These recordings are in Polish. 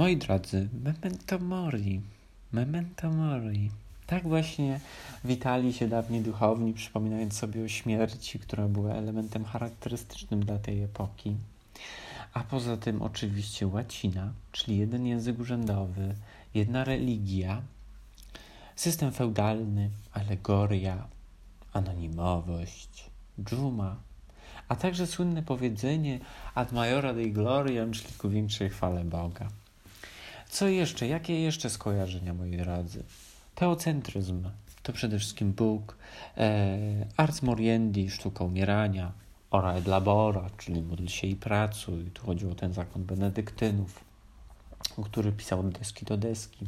Moi drodzy, memento mori, memento mori. Tak właśnie witali się dawni duchowni, przypominając sobie o śmierci, która była elementem charakterystycznym dla tej epoki. A poza tym oczywiście łacina, czyli jeden język urzędowy, jedna religia, system feudalny, alegoria, anonimowość, dżuma, a także słynne powiedzenie ad majora dei gloriam, czyli ku większej chwale Boga. Co jeszcze? Jakie jeszcze skojarzenia, moi drodzy? Teocentryzm to przede wszystkim Bóg, e, ars moriendi, sztuka umierania, ora et labora, czyli módl się i pracuj. Tu chodzi o ten zakon benedyktynów, który pisał od deski do deski.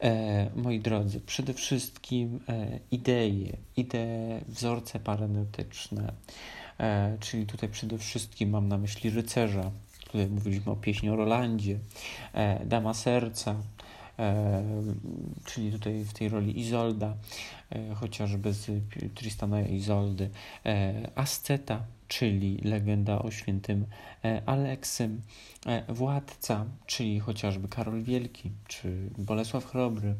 E, moi drodzy, przede wszystkim e, idee, idee, wzorce paranetyczne, e, czyli tutaj przede wszystkim mam na myśli rycerza, tutaj mówiliśmy o pieśni o Rolandzie, e, Dama Serca, e, czyli tutaj w tej roli Izolda, e, chociażby z Tristana i Izoldy, Asceta, czyli legenda o świętym Aleksym, Władca, czyli chociażby Karol Wielki, czy Bolesław Chrobry.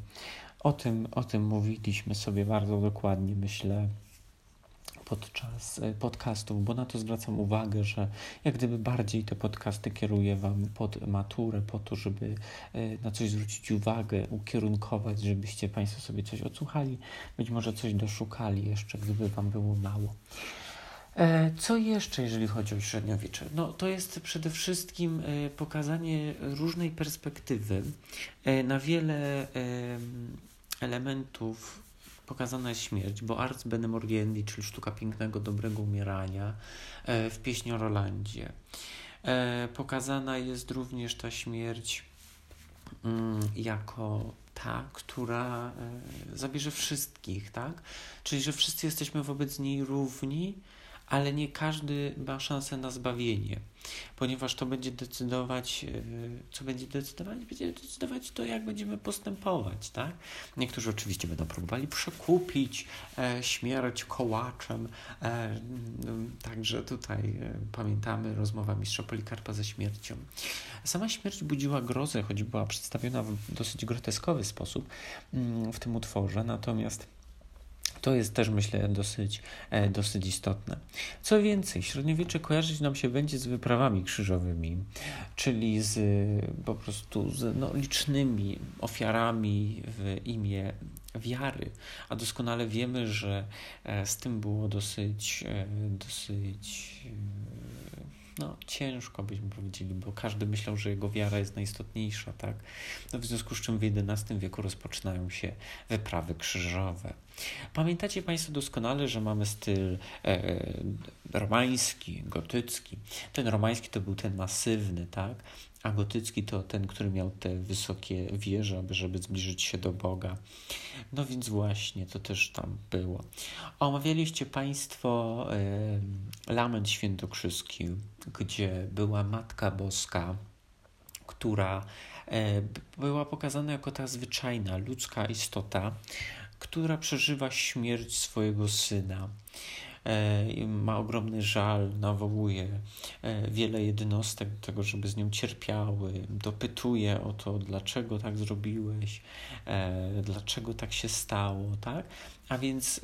O tym, o tym mówiliśmy sobie bardzo dokładnie, myślę, podczas e, podcastów, bo na to zwracam uwagę, że jak gdyby bardziej te podcasty kieruję Wam pod maturę, po to, żeby e, na coś zwrócić uwagę, ukierunkować, żebyście Państwo sobie coś odsłuchali, być może coś doszukali jeszcze, gdyby Wam było mało. E, co jeszcze, jeżeli chodzi o średniowiecze? No, to jest przede wszystkim pokazanie różnej perspektywy na wiele elementów pokazana jest śmierć, bo Ars Bene Moriendi, czyli sztuka pięknego, dobrego umierania e, w pieśni o Rolandzie. E, pokazana jest również ta śmierć mm, jako ta, która e, zabierze wszystkich, tak? Czyli, że wszyscy jesteśmy wobec niej równi, ale nie każdy ma szansę na zbawienie, ponieważ to będzie decydować, e, co będzie decydować? Będzie decydować to, jak będziemy postępować, tak? Niektórzy oczywiście będą próbowali przekupić e, śmierć kołaczem, e, także tutaj pamiętamy rozmowa mistrza Polikarpa ze śmiercią. Sama śmierć budziła grozę, choć była przedstawiona w dosyć groteskowy sposób mm, w tym utworze, natomiast to jest też, myślę, dosyć, e, dosyć istotne. Co więcej, średniowiecze kojarzyć nam się będzie z wyprawami krzyżowymi, czyli z po prostu z no, licznymi ofiarami w imię wiary, a doskonale wiemy, że e, z tym było dosyć, e, dosyć no, ciężko byśmy powiedzieli, bo każdy myślał, że jego wiara jest najistotniejsza, tak? No, w związku z czym w XI wieku rozpoczynają się wyprawy krzyżowe. Pamiętacie Państwo doskonale, że mamy styl e, romański, gotycki. Ten romański to był ten masywny, tak? A gotycki to ten, który miał te wysokie wieże, aby żeby zbliżyć się do Boga. No więc właśnie, to też tam było. Omawialiście Państwo e, Lament Świętokrzyski, gdzie była Matka Boska, która e, była pokazana jako ta zwyczajna, ludzka istota, która przeżywa śmierć swojego syna. E, ma ogromny żal, nawołuje e, wiele jednostek do tego, żeby z nią cierpiały, dopytuje o to, dlaczego tak zrobiłeś, e, dlaczego tak się stało, tak? A więc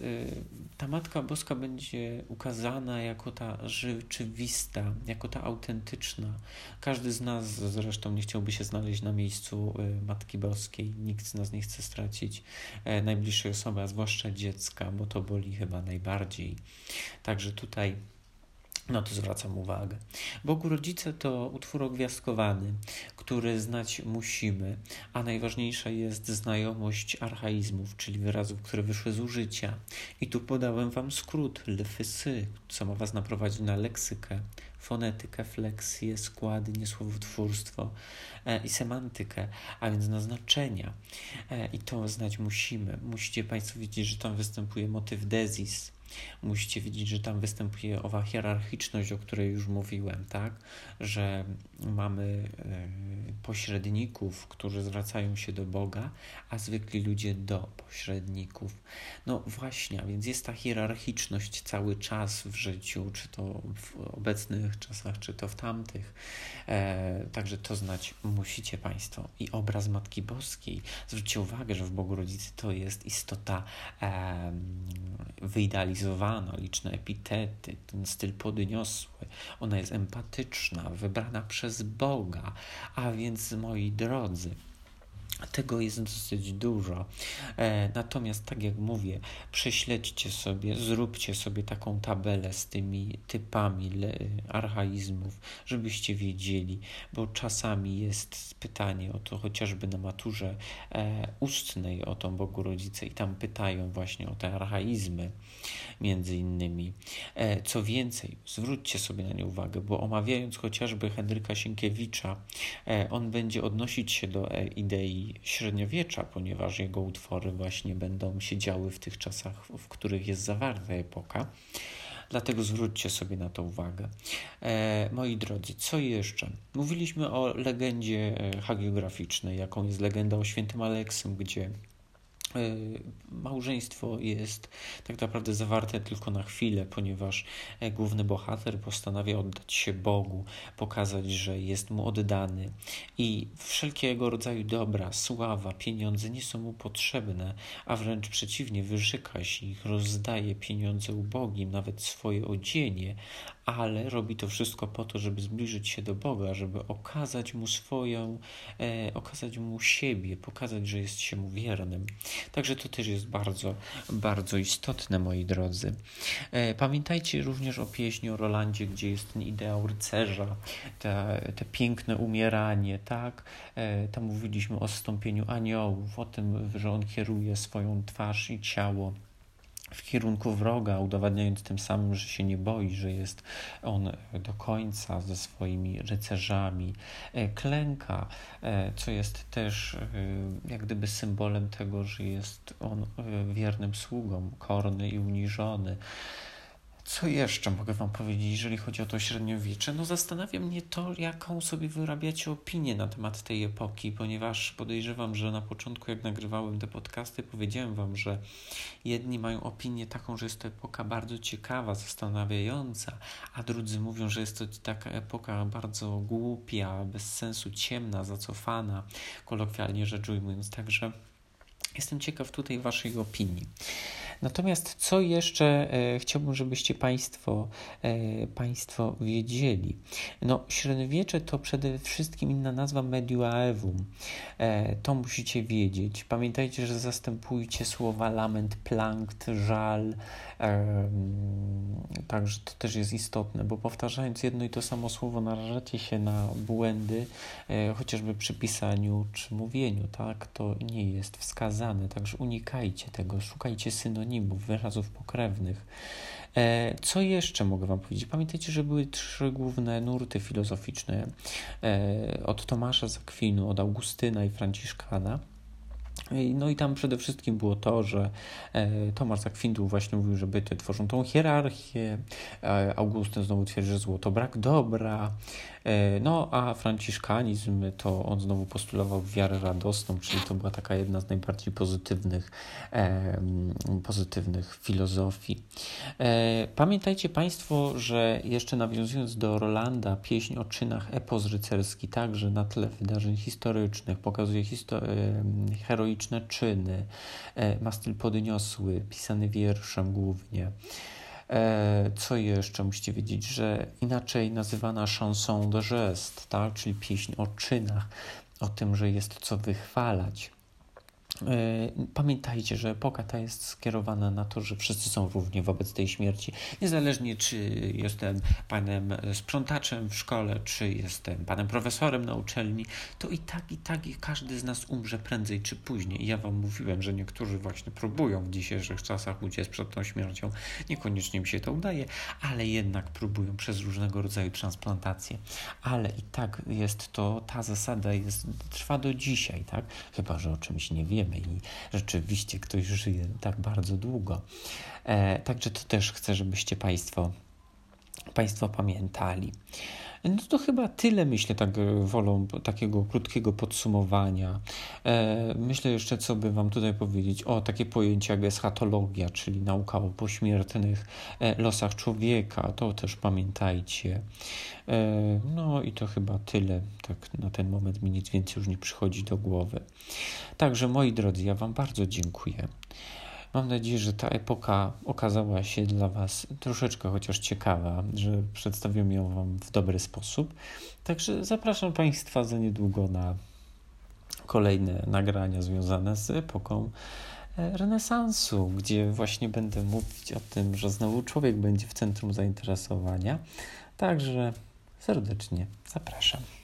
ta Matka Boska będzie ukazana jako ta rzeczywista, jako ta autentyczna. Każdy z nas zresztą nie chciałby się znaleźć na miejscu Matki Boskiej. Nikt z nas nie chce stracić najbliższej osoby, a zwłaszcza dziecka, bo to boli chyba najbardziej. Także tutaj na to zwracam uwagę. Bogu Rodzice to utwór ogwiazdkowany, który znać musimy, a najważniejsza jest znajomość archaizmów, czyli wyrazów, które wyszły z użycia. I tu podałem Wam skrót lfysy, co ma Was na leksykę, fonetykę, fleksję, składy, niesłowotwórstwo e, i semantykę, a więc na znaczenia. E, I to znać musimy. Musicie Państwo wiedzieć, że tam występuje motyw desis, Musicie widzieć, że tam występuje owa hierarchiczność, o której już mówiłem, tak? Że mamy pośredników, którzy zwracają się do Boga, a zwykli ludzie do pośredników. No właśnie, a więc jest ta hierarchiczność cały czas w życiu, czy to w obecnych czasach, czy to w tamtych. E, także to znać musicie Państwo. I obraz Matki Boskiej. Zwróćcie uwagę, że w Bogu Rodzicy to jest istota e, wyidealizowana, liczne epitety, ten styl podniosły. Ona jest empatyczna, wybrana przez Boga. A więc, moi drodzy, tego jest dosyć dużo. E, natomiast, tak jak mówię, prześledźcie sobie, zróbcie sobie taką tabelę z tymi typami archaizmów, żebyście wiedzieli, bo czasami jest pytanie o to, chociażby na maturze e, ustnej o tą Bogu Rodzice i tam pytają właśnie o te archaizmy, między innymi. E, co więcej, zwróćcie sobie na nie uwagę, bo omawiając chociażby Henryka Sienkiewicza, on będzie odnosić się do idei średniowiecza, ponieważ jego utwory właśnie będą się działy w tych czasach, w których jest zawarta epoka. Dlatego zwróćcie sobie na to uwagę. E, moi drodzy, co jeszcze? Mówiliśmy o legendzie e, hagiograficznej, jaką jest legenda o świętym Aleksym, gdzie małżeństwo jest tak naprawdę zawarte tylko na chwilę, ponieważ e, główny bohater postanawia oddać się Bogu, pokazać, że jest mu oddany i wszelkiego rodzaju dobra, sława, pieniądze nie są mu potrzebne, a wręcz przeciwnie, wyżyka się ich, rozdaje pieniądze ubogim, nawet swoje odzienie, ale robi to wszystko po to, żeby zbliżyć się do Boga, żeby okazać mu swoją, e, okazać mu siebie, pokazać, że jest się mu wiernym. Także to też jest bardzo, bardzo istotne, moi drodzy. E, pamiętajcie również o pieśni o Rolandzie, gdzie jest ten ideał rycerza, te, te piękne umieranie, tak? E, tam mówiliśmy o stąpieniu aniołów, o tym, że on kieruje swoją twarz i ciało w kierunku wroga, udowadniając tym samym, że się nie boi, że jest on do końca ze swoimi rycerzami. E, klęka, e, co jest też e, jak gdyby symbolem tego, że jest on wiernym sługą, korny i uniżony. Co jeszcze mogę Wam powiedzieć, jeżeli chodzi o to średniowiecze? No zastanawia mnie to, jaką sobie wyrabiacie opinię na temat tej epoki, ponieważ podejrzewam, że na początku, jak nagrywałem te podcasty, powiedziałem Wam, że jedni mają opinię taką, że jest to epoka bardzo ciekawa, zastanawiająca, a drudzy mówią, że jest to taka epoka bardzo głupia, bez sensu, ciemna, zacofana, kolokwialnie rzecz ujmując. Także jestem ciekaw tutaj Waszej opinii. Natomiast co jeszcze e, chciałbym, żebyście Państwo, e, państwo wiedzieli? No, średniowiecze to przede wszystkim inna nazwa medioevum. E, to musicie wiedzieć. Pamiętajcie, że zastępujcie słowa lament, plankt, żal. Także to też jest istotne, bo powtarzając jedno i to samo słowo narażacie się na błędy, chociażby przy pisaniu czy mówieniu, tak? To nie jest wskazane, także unikajcie tego, szukajcie synonimów synonimów, wyrazów pokrewnych. E, co jeszcze mogę Wam powiedzieć? Pamiętajcie, że były trzy główne nurty filozoficzne e, od Tomasza z Akwinu, od Augustyna i Franciszkana. No i tam przede wszystkim było to, że e, Tomasz Akwindu właśnie mówił, że byty tworzą tą hierarchię, Augustyn znowu twierdzi, że złoto brak dobra, E, no a franciszkanizm to on znowu postulował wiarę radosną, czyli to była taka jedna z najbardziej pozytywnych, e, pozytywnych filozofii. Pamiętajcie Państwo, że jeszcze nawiązując do Rolanda, pieśń o czynach epos rycerski także na tle wydarzeń historycznych pokazuje histo- e, heroiczne czyny, e, ma styl podniosły, pisany wierszem głównie. E, co jeszcze musicie wiedzieć, że inaczej nazywana chanson de geste, tak? czyli pieśń o czynach, o tym, że jest co wychwalać. E, pamiętajcie, że epoka ta jest skierowana na to, że wszyscy są równi wobec tej śmierci. Niezależnie, czy jestem panem sprzątaczem w szkole, czy jestem panem profesorem na uczelni, to i tak, i tak i każdy z nas umrze prędzej czy później. I ja wam mówiłem, że niektórzy właśnie próbują w dzisiejszych czasach uciec przed tą śmiercią. Niekoniecznie mi się to udaje, ale jednak próbują przez różnego rodzaju transplantacje. Ale i tak jest to, ta zasada jest, trwa do dzisiaj, tak? Chyba, że o czymś nie i rzeczywiście ktoś żyje tak bardzo długo. E, także to też chcę, żebyście Państwo, państwo pamiętali. No to chyba tyle, myślę, tak wolą takiego krótkiego podsumowania. E, myślę jeszcze, co by Wam tutaj powiedzieć. O, takie pojęcia jak eschatologia, czyli nauka o pośmiertnych e, losach człowieka, to też pamiętajcie. E, no i to chyba tyle. Tak na ten moment mi nic więcej już nie przychodzi do głowy. Także, moi drodzy, ja Wam bardzo dziękuję. Mam nadzieję, że ta epoka okazała się dla Was troszeczkę chociaż ciekawa, że przedstawiłem ją Wam w dobry sposób. Także zapraszam Państwa za niedługo na kolejne nagrania związane z epoką e, renesansu, gdzie właśnie będę mówić o tym, że znowu człowiek będzie w centrum zainteresowania. Także serdecznie zapraszam.